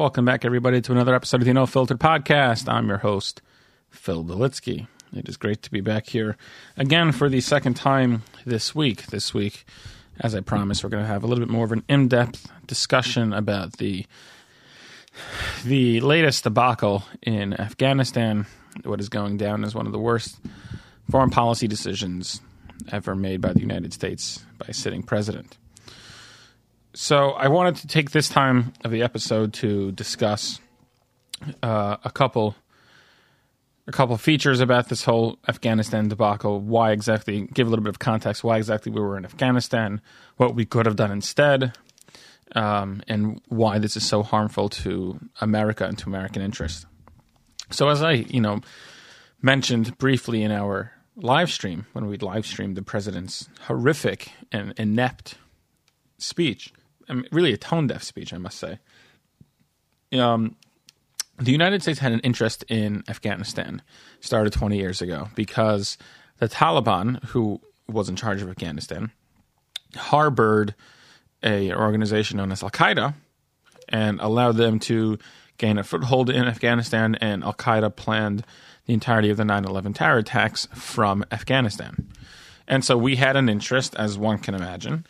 Welcome back, everybody, to another episode of the No Filtered Podcast. I'm your host, Phil Belitsky. It is great to be back here again for the second time this week. This week, as I promised, we're going to have a little bit more of an in-depth discussion about the the latest debacle in Afghanistan. What is going down is one of the worst foreign policy decisions ever made by the United States by a sitting president. So I wanted to take this time of the episode to discuss uh, a couple a couple features about this whole Afghanistan debacle. Why exactly? Give a little bit of context. Why exactly we were in Afghanistan? What we could have done instead, um, and why this is so harmful to America and to American interests. So, as I you know mentioned briefly in our live stream when we live streamed the president's horrific and inept speech, I mean, really a tone deaf speech, I must say. Um, the United States had an interest in Afghanistan, started 20 years ago, because the Taliban, who was in charge of Afghanistan, harbored a organization known as Al Qaeda and allowed them to gain a foothold in Afghanistan. And Al Qaeda planned the entirety of the 9 11 terror attacks from Afghanistan. And so we had an interest, as one can imagine,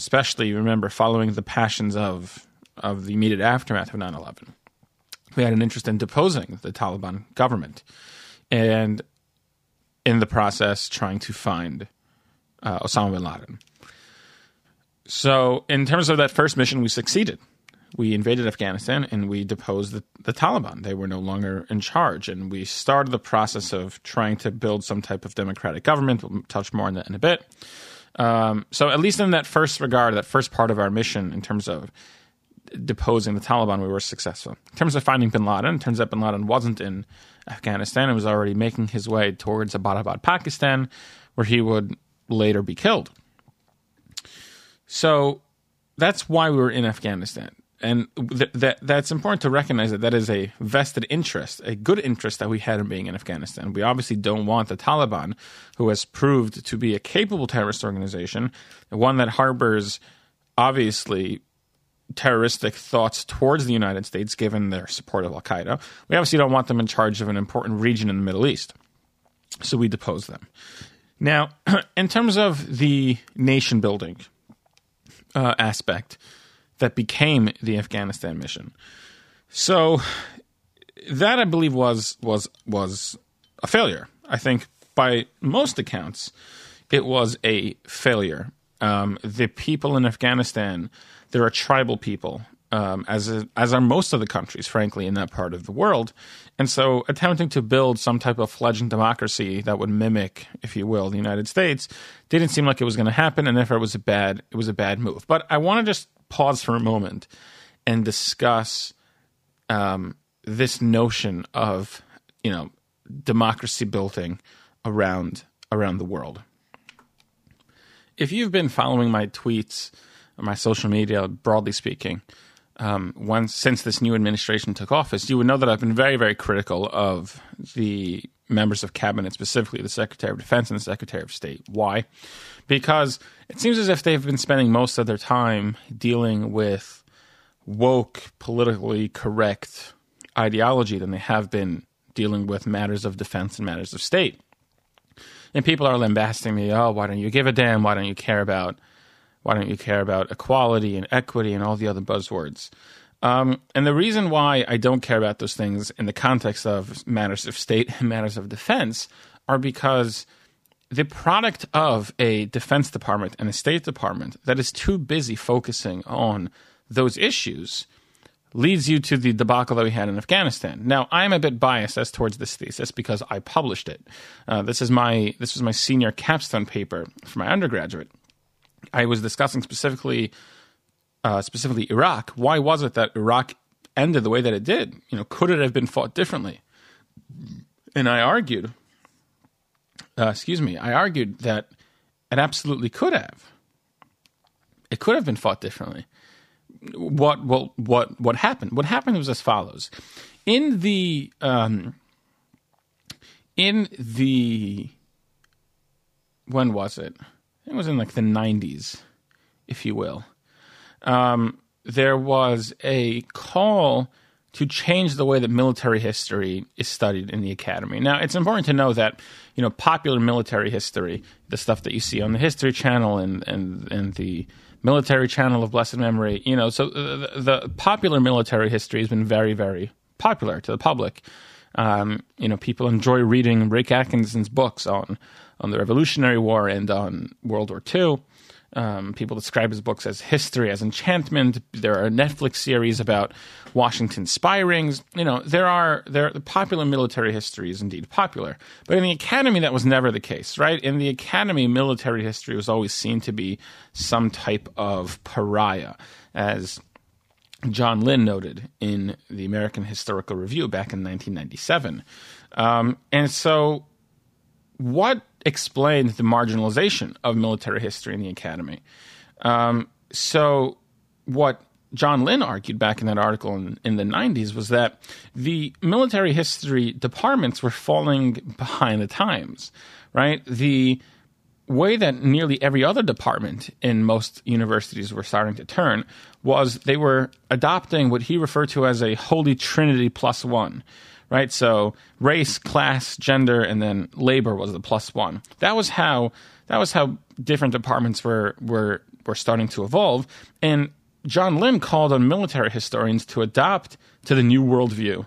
especially remember following the passions of, of the immediate aftermath of 9 11. We had an interest in deposing the Taliban government and in the process trying to find uh, Osama bin Laden. So, in terms of that first mission, we succeeded we invaded Afghanistan and we deposed the, the, Taliban. They were no longer in charge. And we started the process of trying to build some type of democratic government. We'll touch more on that in a bit. Um, so, at least in that first regard, that first part of our mission, in terms of deposing the Taliban, we were successful. In terms of finding bin Laden, it turns out bin Laden wasn't in Afghanistan. He was already making his way towards Abbottabad, Pakistan, where he would later be killed. So, that's why we were in Afghanistan and th- that that's important to recognize that that is a vested interest, a good interest that we had in being in Afghanistan. We obviously don't want the Taliban, who has proved to be a capable terrorist organization, one that harbors obviously terroristic thoughts towards the United States, given their support of Al Qaeda. We obviously don't want them in charge of an important region in the Middle East, so we depose them. Now, in terms of the nation building uh, aspect that became the Afghanistan mission. So that I believe was was was a failure. I think by most accounts, it was a failure. Um, the people in Afghanistan, they're a tribal people, um, as a, as are most of the countries, frankly, in that part of the world. And so, attempting to build some type of fledgling democracy that would mimic, if you will, the United States, didn't seem like it was going to happen, and therefore it was a bad it was a bad move. But I want to just pause for a moment and discuss um, this notion of you know democracy building around around the world. If you've been following my tweets my social media, broadly speaking, um, once since this new administration took office, you would know that I've been very, very critical of the members of cabinet, specifically the Secretary of Defense and the Secretary of State. Why? Because it seems as if they've been spending most of their time dealing with woke, politically correct ideology than they have been dealing with matters of defense and matters of state. And people are lambasting me, oh, why don't you give a damn? Why don't you care about why don't you care about equality and equity and all the other buzzwords? Um, and the reason why I don't care about those things in the context of matters of state and matters of defense are because the product of a defense department and a state department that is too busy focusing on those issues leads you to the debacle that we had in Afghanistan. Now, I'm a bit biased as towards this thesis because I published it. Uh, this is my this was my senior capstone paper for my undergraduate. I was discussing specifically uh, specifically Iraq. Why was it that Iraq ended the way that it did? You know, could it have been fought differently? And I argued uh, excuse me, I argued that it absolutely could have. It could have been fought differently. What what what what happened? What happened was as follows: in the um, in the when was it? It was in like the nineties, if you will. Um, there was a call to change the way that military history is studied in the academy. Now, it's important to know that you know popular military history, the stuff that you see on the History Channel and and and the military channel of blessed memory, you know, so the, the popular military history has been very very popular to the public. Um, you know, people enjoy reading Rick Atkinson's books on on the Revolutionary War and on World War II. Um, people describe his books as history, as enchantment. There are Netflix series about Washington spy rings. You know, there are there the popular military history is indeed popular, but in the academy that was never the case, right? In the academy, military history was always seen to be some type of pariah, as John Lynn noted in the American Historical Review back in 1997. Um, and so, what explained the marginalization of military history in the academy? Um, so, what John Lynn argued back in that article in, in, the 90s was that the military history departments were falling behind the times, right? The way that nearly every other department in most universities were starting to turn was they were adopting what he referred to as a holy trinity plus one right so race class gender and then labor was the plus one that was how that was how different departments were were were starting to evolve and john lynn called on military historians to adopt to the new worldview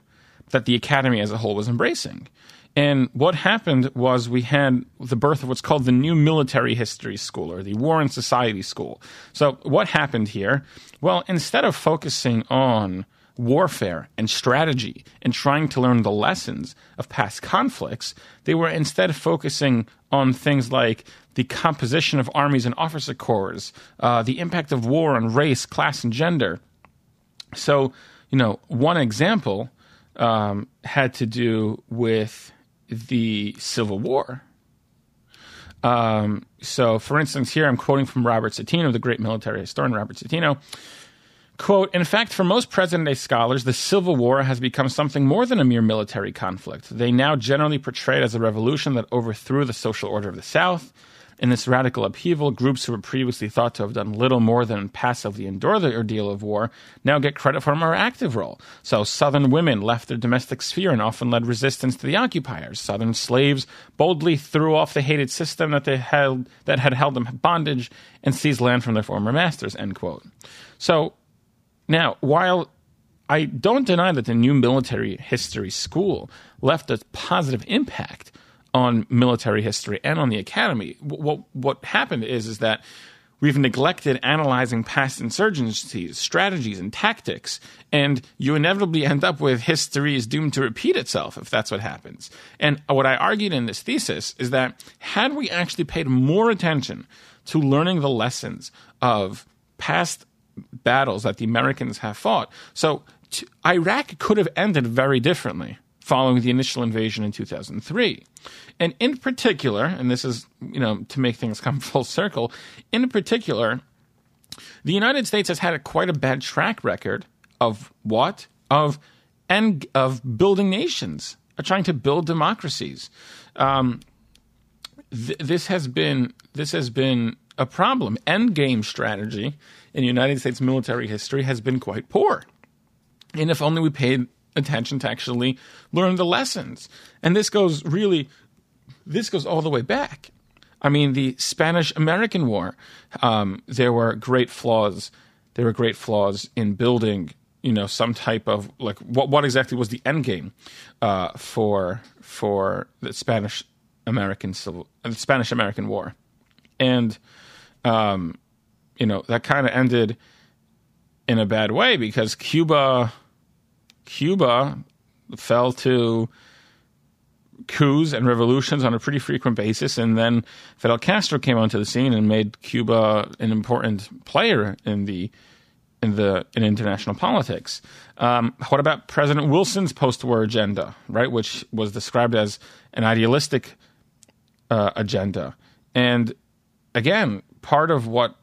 that the academy as a whole was embracing and what happened was we had the birth of what's called the New Military History School or the War and Society School. So, what happened here? Well, instead of focusing on warfare and strategy and trying to learn the lessons of past conflicts, they were instead focusing on things like the composition of armies and officer corps, uh, the impact of war on race, class, and gender. So, you know, one example um, had to do with the Civil War. Um, so, for instance, here I'm quoting from Robert Citino, the great military historian Robert Citino. Quote, in fact, for most present day scholars, the Civil War has become something more than a mere military conflict. They now generally portray it as a revolution that overthrew the social order of the South in this radical upheaval, groups who were previously thought to have done little more than passively endure the ordeal of war now get credit for a more active role. So, Southern women left their domestic sphere and often led resistance to the occupiers. Southern slaves boldly threw off the hated system that they held that had held them bondage and seized land from their former masters. End quote. So, now while I don't deny that the new military history school left a positive impact on military history and on the academy. What what happened is is that we've neglected analyzing past insurgencies, strategies, and tactics, and you inevitably end up with history is doomed to repeat itself if that's what happens. And what I argued in this thesis is that had we actually paid more attention to learning the lessons of past battles that the Americans have fought, so Iraq could have ended very differently following the initial invasion in 2003. And in particular, and this is, you know, to make things come full circle, in particular, the United States has had a, quite a bad track record of what? Of and of building nations, of trying to build democracies. Um, th- this has been this has been a problem. Endgame strategy in United States military history has been quite poor. And if only we paid attention to actually learn the lessons. And this goes really, this goes all the way back. I mean, the Spanish American War, um, there were great flaws. There were great flaws in building, you know, some type of like what what exactly was the end game uh, for for the Spanish American civil the Spanish American War, and um, you know that kind of ended in a bad way because Cuba Cuba fell to coups and revolutions on a pretty frequent basis, and then Fidel Castro came onto the scene and made Cuba an important player in the in the in international politics. Um, what about President Wilson's post-war agenda, right, which was described as an idealistic uh, agenda? And again, part of what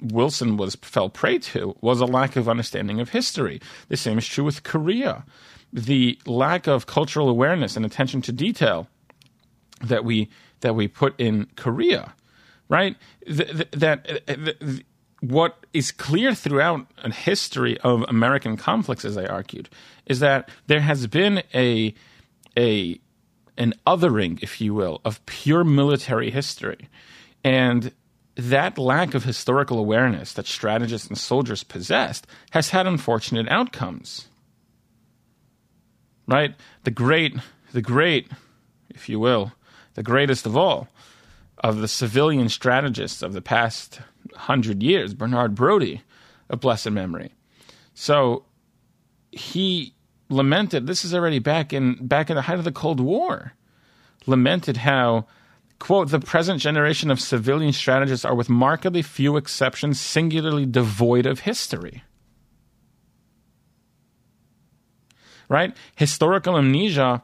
Wilson was fell prey to was a lack of understanding of history. The same is true with Korea. The lack of cultural awareness and attention to detail that we that we put in Korea, right? Th- th- that uh, th- what is clear throughout a history of American conflicts, as I argued, is that there has been a a an othering, if you will, of pure military history, and that lack of historical awareness that strategists and soldiers possessed has had unfortunate outcomes. Right? The great, the great, if you will, the greatest of all of the civilian strategists of the past hundred years, Bernard Brodie, of blessed memory. So he lamented. This is already back in back in the height of the Cold War. Lamented how, quote, the present generation of civilian strategists are, with markedly few exceptions, singularly devoid of history. Right? Historical amnesia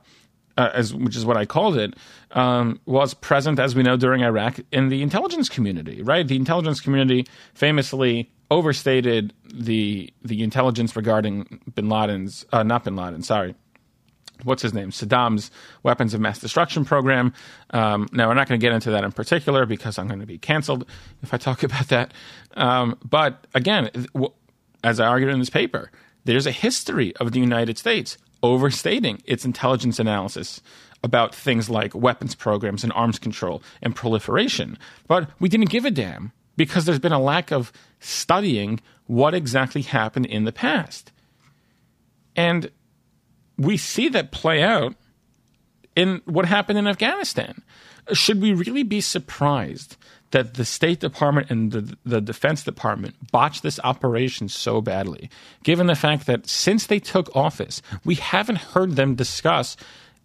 uh, as which is what I called it, um, was present, as we know, during Iraq in the intelligence community. Right, the intelligence community famously overstated the the intelligence regarding Bin Laden's, uh, not Bin Laden, sorry. What's his name? Saddam's weapons of mass destruction program. Um, now, we're not going to get into that in particular because I'm going to be canceled if I talk about that. Um, but again, as I argued in this paper, there's a history of the United States overstating its intelligence analysis about things like weapons programs and arms control and proliferation. But we didn't give a damn because there's been a lack of studying what exactly happened in the past. And we see that play out in what happened in Afghanistan. Should we really be surprised that the State Department and the, the Defense Department botched this operation so badly, given the fact that since they took office, we haven't heard them discuss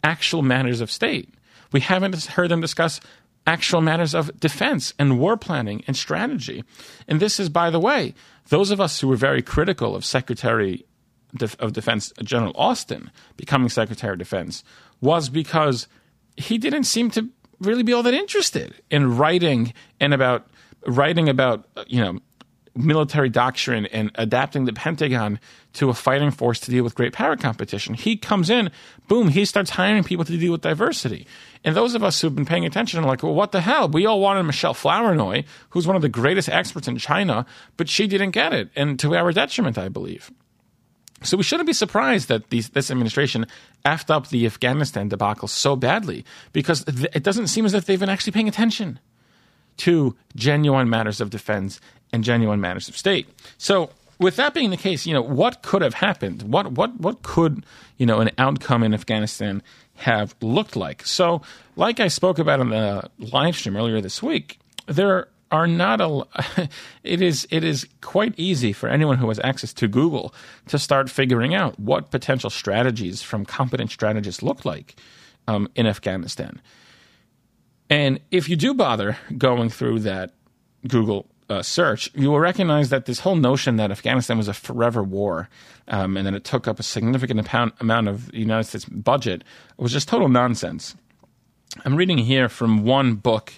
actual matters of state. We haven't heard them discuss actual matters of defense and war planning and strategy. And this is, by the way, those of us who were very critical of Secretary of Defense General Austin becoming Secretary of Defense was because he didn't seem to really be all that interested in writing and about writing about uh, you know military doctrine and adapting the Pentagon to a fighting force to deal with great power competition. He comes in, boom, he starts hiring people to deal with diversity. And those of us who've been paying attention are like, well, what the hell? We all wanted Michelle Flournoy, who's one of the greatest experts in China, but she didn't get it, and to our detriment, I believe. So we shouldn't be surprised that these, this administration effed up the Afghanistan debacle so badly because th- it doesn't seem as if they've been actually paying attention to genuine matters of defense and genuine matters of state. So with that being the case, you know, what could have happened? What what what could, you know, an outcome in Afghanistan have looked like? So, like I spoke about in the live stream earlier this week, there are not a it is it is quite easy for anyone who has access to Google to start figuring out what potential strategies from competent strategists look like um, in Afghanistan. And if you do bother going through that Google uh, search, you will recognize that this whole notion that Afghanistan was a forever war um, and that it took up a significant amount, amount of the United States budget was just total nonsense. I'm reading here from one book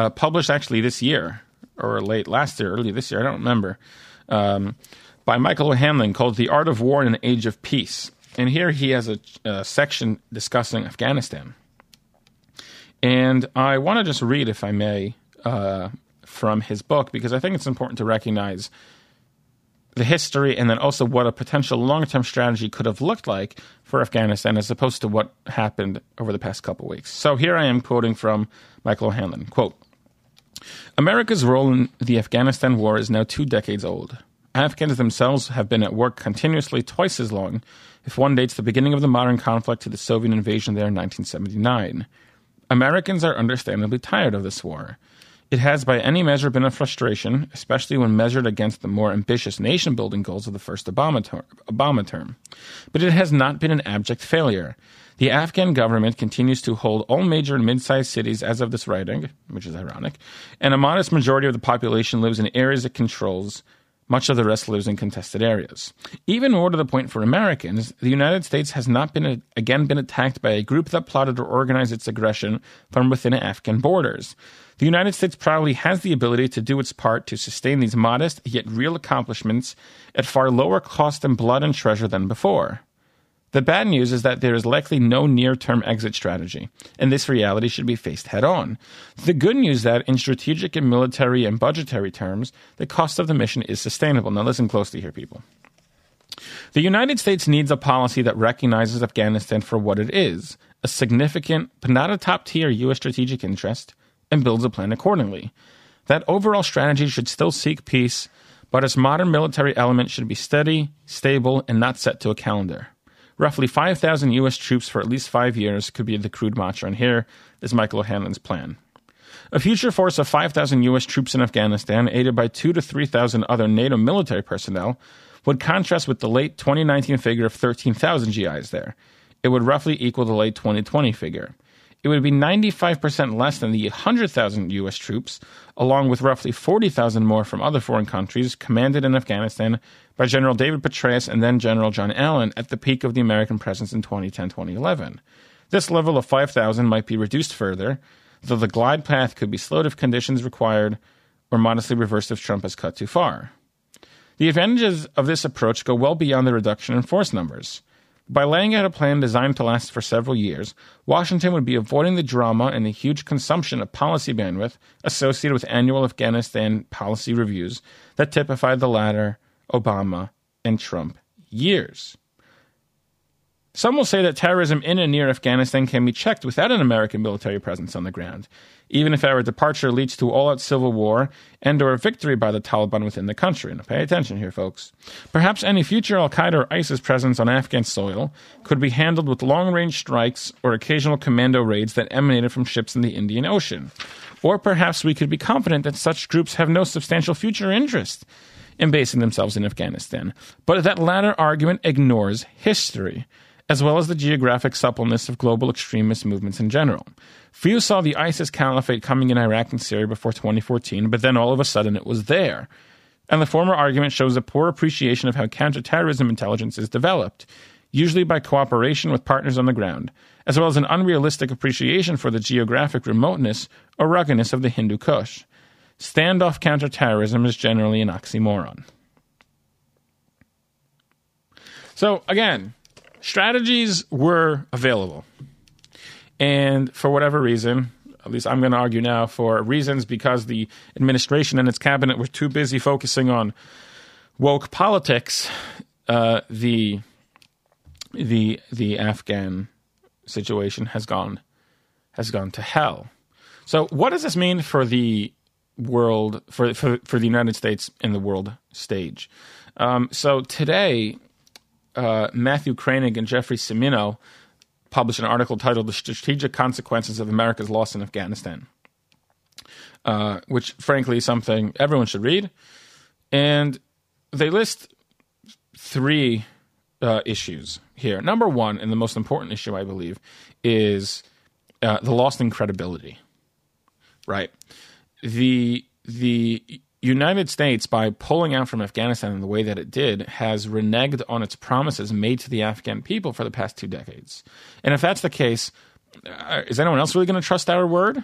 uh, published actually this year or late last year, early this year, I don't remember, um, by Michael O'Hanlon called The Art of War in an Age of Peace. And here he has a, a section discussing Afghanistan. And I want to just read, if I may, uh, from his book because I think it's important to recognize the history and then also what a potential long term strategy could have looked like for Afghanistan as opposed to what happened over the past couple weeks. So here I am quoting from Michael O'Hanlon quote, America's role in the Afghanistan war is now two decades old. Afghans themselves have been at work continuously twice as long, if one dates the beginning of the modern conflict to the Soviet invasion there in 1979. Americans are understandably tired of this war. It has by any measure been a frustration, especially when measured against the more ambitious nation building goals of the first Obama, ter- Obama term. But it has not been an abject failure. The Afghan government continues to hold all major and mid sized cities as of this writing, which is ironic, and a modest majority of the population lives in areas it controls much of the rest lives in contested areas. Even more to the point for Americans, the United States has not been again been attacked by a group that plotted to organize its aggression from within Afghan borders. The United States proudly has the ability to do its part to sustain these modest yet real accomplishments at far lower cost in blood and treasure than before. The bad news is that there is likely no near term exit strategy, and this reality should be faced head on. The good news is that in strategic and military and budgetary terms, the cost of the mission is sustainable. Now, listen closely here, people. The United States needs a policy that recognizes Afghanistan for what it is a significant, but not a top tier U.S. strategic interest, and builds a plan accordingly. That overall strategy should still seek peace, but its modern military element should be steady, stable, and not set to a calendar. Roughly 5,000 U.S. troops for at least five years could be the crude mantra, and here is Michael O'Hanlon's plan. A future force of 5,000 U.S. troops in Afghanistan, aided by 2 to 3,000 other NATO military personnel, would contrast with the late 2019 figure of 13,000 GIs there. It would roughly equal the late 2020 figure it would be 95% less than the 100,000 U.S. troops, along with roughly 40,000 more from other foreign countries, commanded in Afghanistan by General David Petraeus and then General John Allen at the peak of the American presence in 2010 2011. This level of 5,000 might be reduced further, though the glide path could be slowed if conditions required or modestly reversed if Trump has cut too far. The advantages of this approach go well beyond the reduction in force numbers. By laying out a plan designed to last for several years, Washington would be avoiding the drama and the huge consumption of policy bandwidth associated with annual Afghanistan policy reviews that typified the latter Obama and Trump years. Some will say that terrorism in and near Afghanistan can be checked without an American military presence on the ground, even if our departure leads to all-out civil war and or a victory by the Taliban within the country. Now pay attention here, folks. Perhaps any future Al-Qaeda or ISIS presence on Afghan soil could be handled with long-range strikes or occasional commando raids that emanated from ships in the Indian Ocean. Or perhaps we could be confident that such groups have no substantial future interest in basing themselves in Afghanistan. But that latter argument ignores history as well as the geographic suppleness of global extremist movements in general. Few saw the ISIS caliphate coming in Iraq and Syria before 2014, but then all of a sudden it was there. And the former argument shows a poor appreciation of how counterterrorism intelligence is developed, usually by cooperation with partners on the ground, as well as an unrealistic appreciation for the geographic remoteness or ruggedness of the Hindu Kush. Standoff counterterrorism is generally an oxymoron. So, again, strategies were available. And for whatever reason, at least I'm going to argue now, for reasons because the administration and its cabinet were too busy focusing on woke politics, uh, the the the Afghan situation has gone has gone to hell. So, what does this mean for the world for for, for the United States in the world stage? Um, so today, uh, Matthew Kroenig and Jeffrey Cimmino published an article titled "The Strategic Consequences of America's Loss in Afghanistan," uh, which, frankly, is something everyone should read. And they list three uh, issues here. Number one, and the most important issue, I believe, is uh, the loss in credibility. Right, the the United States, by pulling out from Afghanistan in the way that it did, has reneged on its promises made to the Afghan people for the past two decades. And if that's the case, uh, is anyone else really going to trust our word?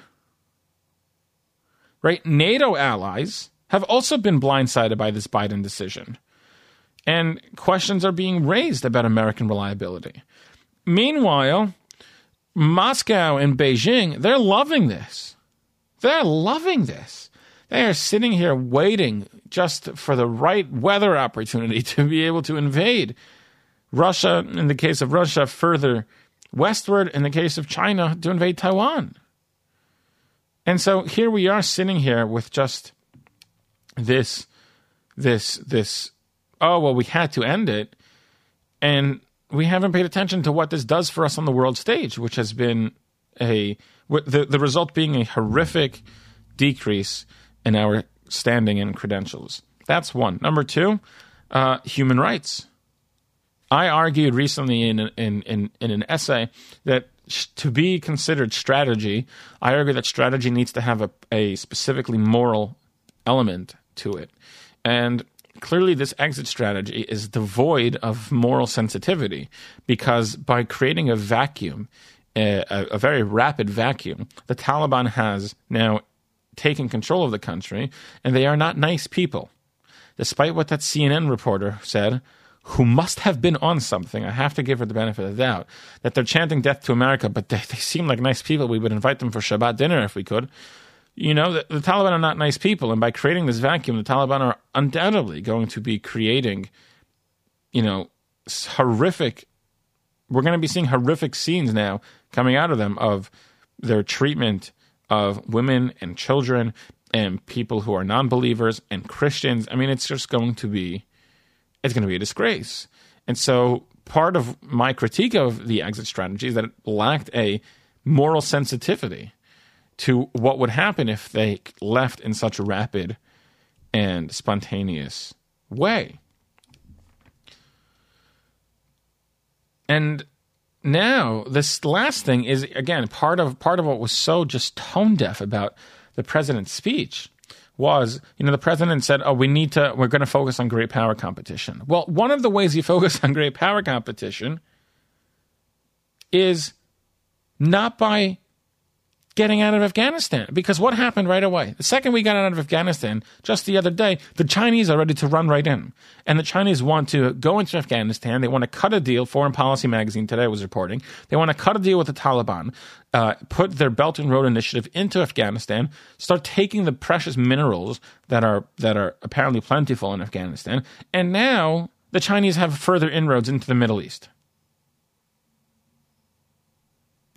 Right? NATO allies have also been blindsided by this Biden decision. And questions are being raised about American reliability. Meanwhile, Moscow and Beijing, they're loving this. They're loving this they are sitting here waiting just for the right weather opportunity to be able to invade Russia, in the case of Russia, further westward, in the case of China, to invade Taiwan. And so here we are sitting here with just this, this, this, oh, well, we had to end it. And we haven't paid attention to what this does for us on the world stage, which has been a, the, the result being a horrific decrease in our standing and credentials. That's one. Number two, uh, human rights. I argued recently in, in, in, in an essay that to be considered strategy, I argue that strategy needs to have a, a specifically moral element to it. And clearly, this exit strategy is devoid of moral sensitivity because by creating a vacuum, a, a very rapid vacuum, the Taliban has now taken control of the country, and they are not nice people. Despite what that CNN reporter said, who must have been on something. I have to give her the benefit of the doubt that they're chanting death to America, but they, they seem like nice people. We would invite them for Shabbat dinner if we could. You know, the, the Taliban are not nice people. And by creating this vacuum, the Taliban are undoubtedly going to be creating, you know, horrific. We're going to be seeing horrific scenes now coming out of them of their treatment of women and children and people who are non believers and Christians. I mean, it's just going to be it's going to be a disgrace. And so part of my critique of the exit strategy is that it lacked a moral sensitivity to what would happen if they left in such a rapid and spontaneous way. And now this last thing is again part of part of what was so just tone deaf about the president's speech was, you know, the president said, "Oh, we need to. We're going to focus on great power competition." Well, one of the ways you focus on great power competition is not by getting out of Afghanistan. Because what happened right away? The second we got out of Afghanistan, just the other day, the Chinese are ready to run right in. And the Chinese want to go into Afghanistan. They want to cut a deal. Foreign Policy Magazine today was reporting. They want to cut a deal with the Taliban, uh, put their Belt and Road Initiative into Afghanistan, start taking the precious minerals that are, that are apparently plentiful in Afghanistan. And now the Chinese have further inroads into the Middle East.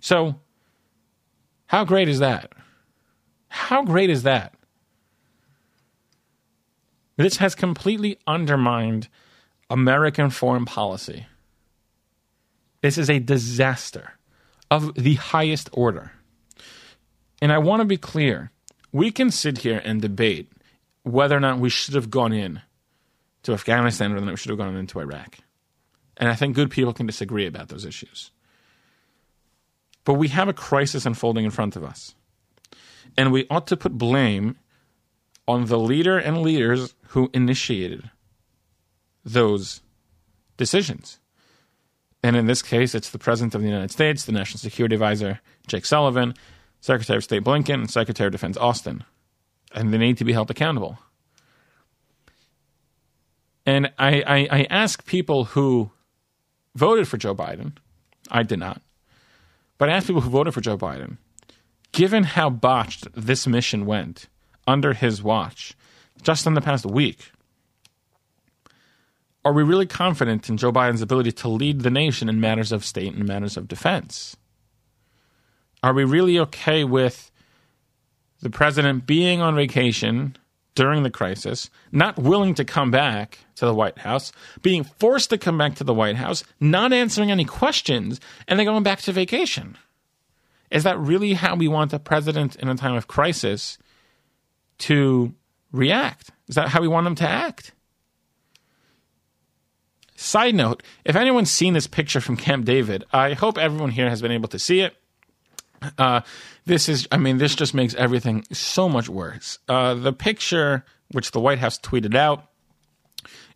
So, how great is that? How great is that? This has completely undermined American foreign policy. This is a disaster of the highest order. And I want to be clear we can sit here and debate whether or not we should have gone in to Afghanistan or whether we should have gone into Iraq. And I think good people can disagree about those issues. But we have a crisis unfolding in front of us. And we ought to put blame on the leader and leaders who initiated those decisions. And in this case, it's the President of the United States, the National Security Advisor, Jake Sullivan, Secretary of State Blinken, and Secretary of Defense Austin. And they need to be held accountable. And I, I, I ask people who voted for Joe Biden, I did not, but I ask people who voted for Joe Biden, given how botched this mission went under his watch just in the past week, are we really confident in Joe Biden's ability to lead the nation in matters of state and matters of defense? Are we really okay with the president being on vacation during the crisis, not willing to come back to the White House, being forced to come back to the White House, not answering any questions, and then going back to vacation. Is that really how we want the president in a time of crisis to react? Is that how we want him to act? Side note if anyone's seen this picture from Camp David, I hope everyone here has been able to see it. Uh, this is, I mean, this just makes everything so much worse. Uh, the picture, which the White House tweeted out,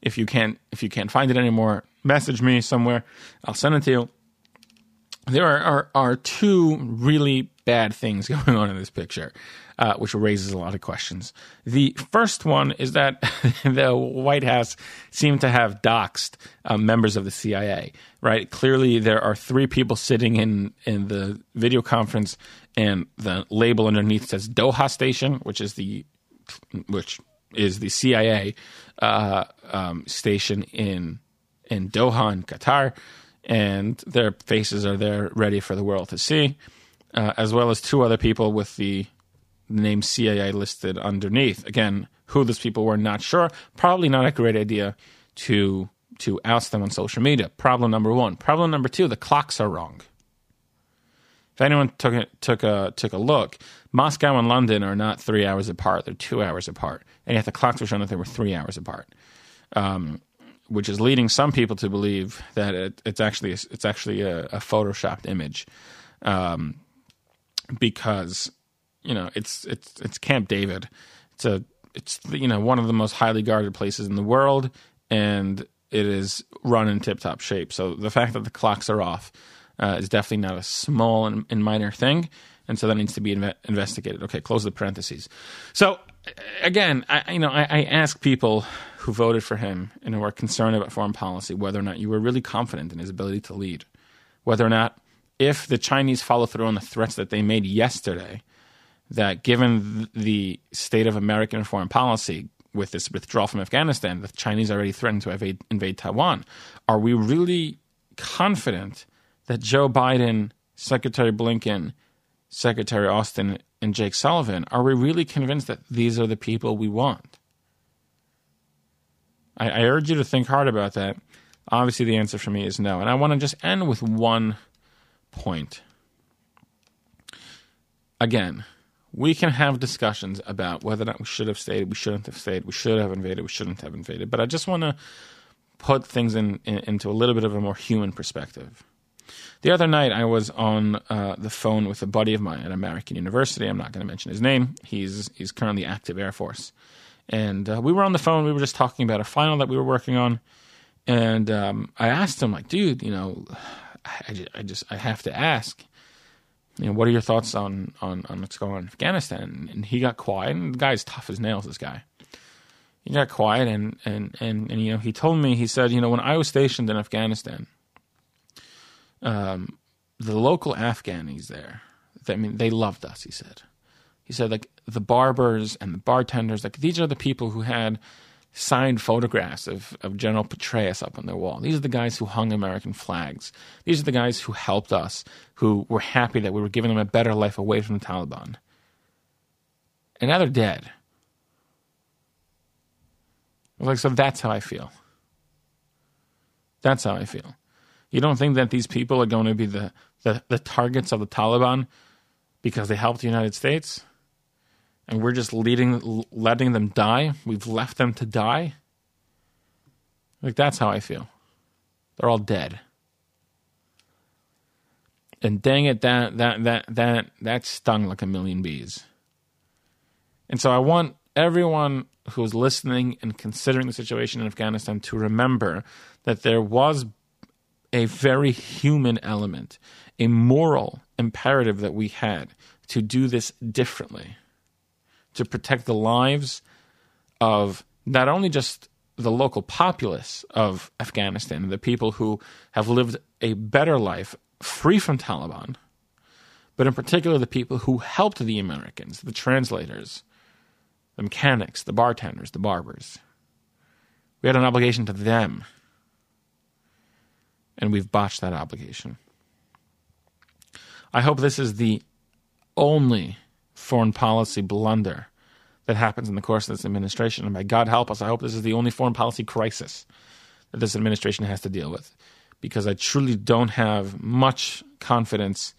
if you can't, if you can't find it anymore, message me somewhere. I'll send it to you. There are, are, are two really bad things going on in this picture, uh, which raises a lot of questions. The first one is that the White House seemed to have doxed uh, members of the CIA. Right? Clearly, there are three people sitting in in the video conference, and the label underneath says Doha Station, which is the which is the CIA uh, um, station in in Doha in Qatar, and their faces are there ready for the world to see uh, as well as two other people with the name CIA listed underneath. Again, who those people were, not sure. Probably not a great idea to to oust them on social media. Problem number one. Problem number two: the clocks are wrong. If anyone took a, took a took a look, Moscow and London are not three hours apart; they're two hours apart, and yet the clocks were showing that they were three hours apart. Um, which is leading some people to believe that it, it's actually it's actually a, a photoshopped image. Um, because you know it's it's it's Camp David. It's a it's you know one of the most highly guarded places in the world, and it is run in tip top shape. So the fact that the clocks are off uh, is definitely not a small and, and, minor thing, and so that needs to be inve- investigated. Okay, close the parentheses. So again, I, you know, I, I ask people who voted for him and who are concerned about foreign policy whether or not you were really confident in his ability to lead, whether or not, if the Chinese follow through on the threats that they made yesterday, that given the state of American foreign policy with this withdrawal from Afghanistan, the Chinese already threatened to invade, invade Taiwan, are we really confident that Joe Biden, Secretary Blinken, Secretary Austin, and Jake Sullivan, are we really convinced that these are the people we want? I, I urge you to think hard about that. Obviously, the answer for me is no. And I want to just end with one point. Again, we can have discussions about whether or not we should have stayed, we shouldn't have stayed, we should have invaded, we shouldn't have invaded. But I just want to put things in, in, into a little bit of a more human perspective. The other night, I was on uh, the phone with a buddy of mine at American University. I'm not going to mention his name. He's he's currently active Air Force, and uh, we were on the phone. We were just talking about a final that we were working on, and um, I asked him, like, dude, you know, I, I just I have to ask, you know, what are your thoughts on on on what's going on in Afghanistan? And he got quiet. And the guy's tough as nails. This guy. He got quiet and, and, and, and you know he told me he said you know when I was stationed in Afghanistan um, the local Afghanis there, I mean, they loved us. He said, he said like the barbers and the bartenders, like these are the people who had signed photographs of, of General Petraeus up on their wall. These are the guys who hung American flags. These are the guys who helped us, who were happy that we were giving them a better life away from the Taliban. And now they're dead. Like, so that's how I feel. That's how I feel. You don't think that these people are going to be the, the, the targets of the Taliban because they helped the United States? And we're just leading, letting them die? We've left them to die? Like, that's how I feel. They're all dead. And dang it, that, that, that, that, that stung like a million bees. And so I want everyone who's listening and considering the situation in Afghanistan to remember that there was a very human element, a moral imperative that we had to do this differently, to protect the lives of not only just the local populace of Afghanistan, the people who have lived a better life free from Taliban, but in particular the people who helped the Americans, the translators, the mechanics, the bartenders, the barbers. We had an obligation to them and we've botched that obligation. I hope this is the only foreign policy blunder that happens in the course of this administration. And by God help us, I hope this is the only foreign policy crisis that this administration has to deal with. Because I truly don't have much confidence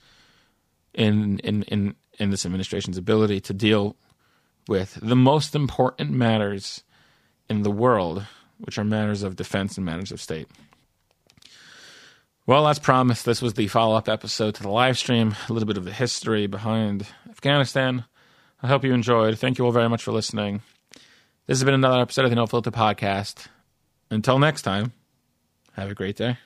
in in in, in this administration's ability to deal with the most important matters in the world, which are matters of defense and matters of state. Well, as promised, this was the follow up episode to the live stream, a little bit of the history behind Afghanistan. I hope you enjoyed. Thank you all very much for listening. This has been another episode of the No Filter Podcast. Until next time, have a great day.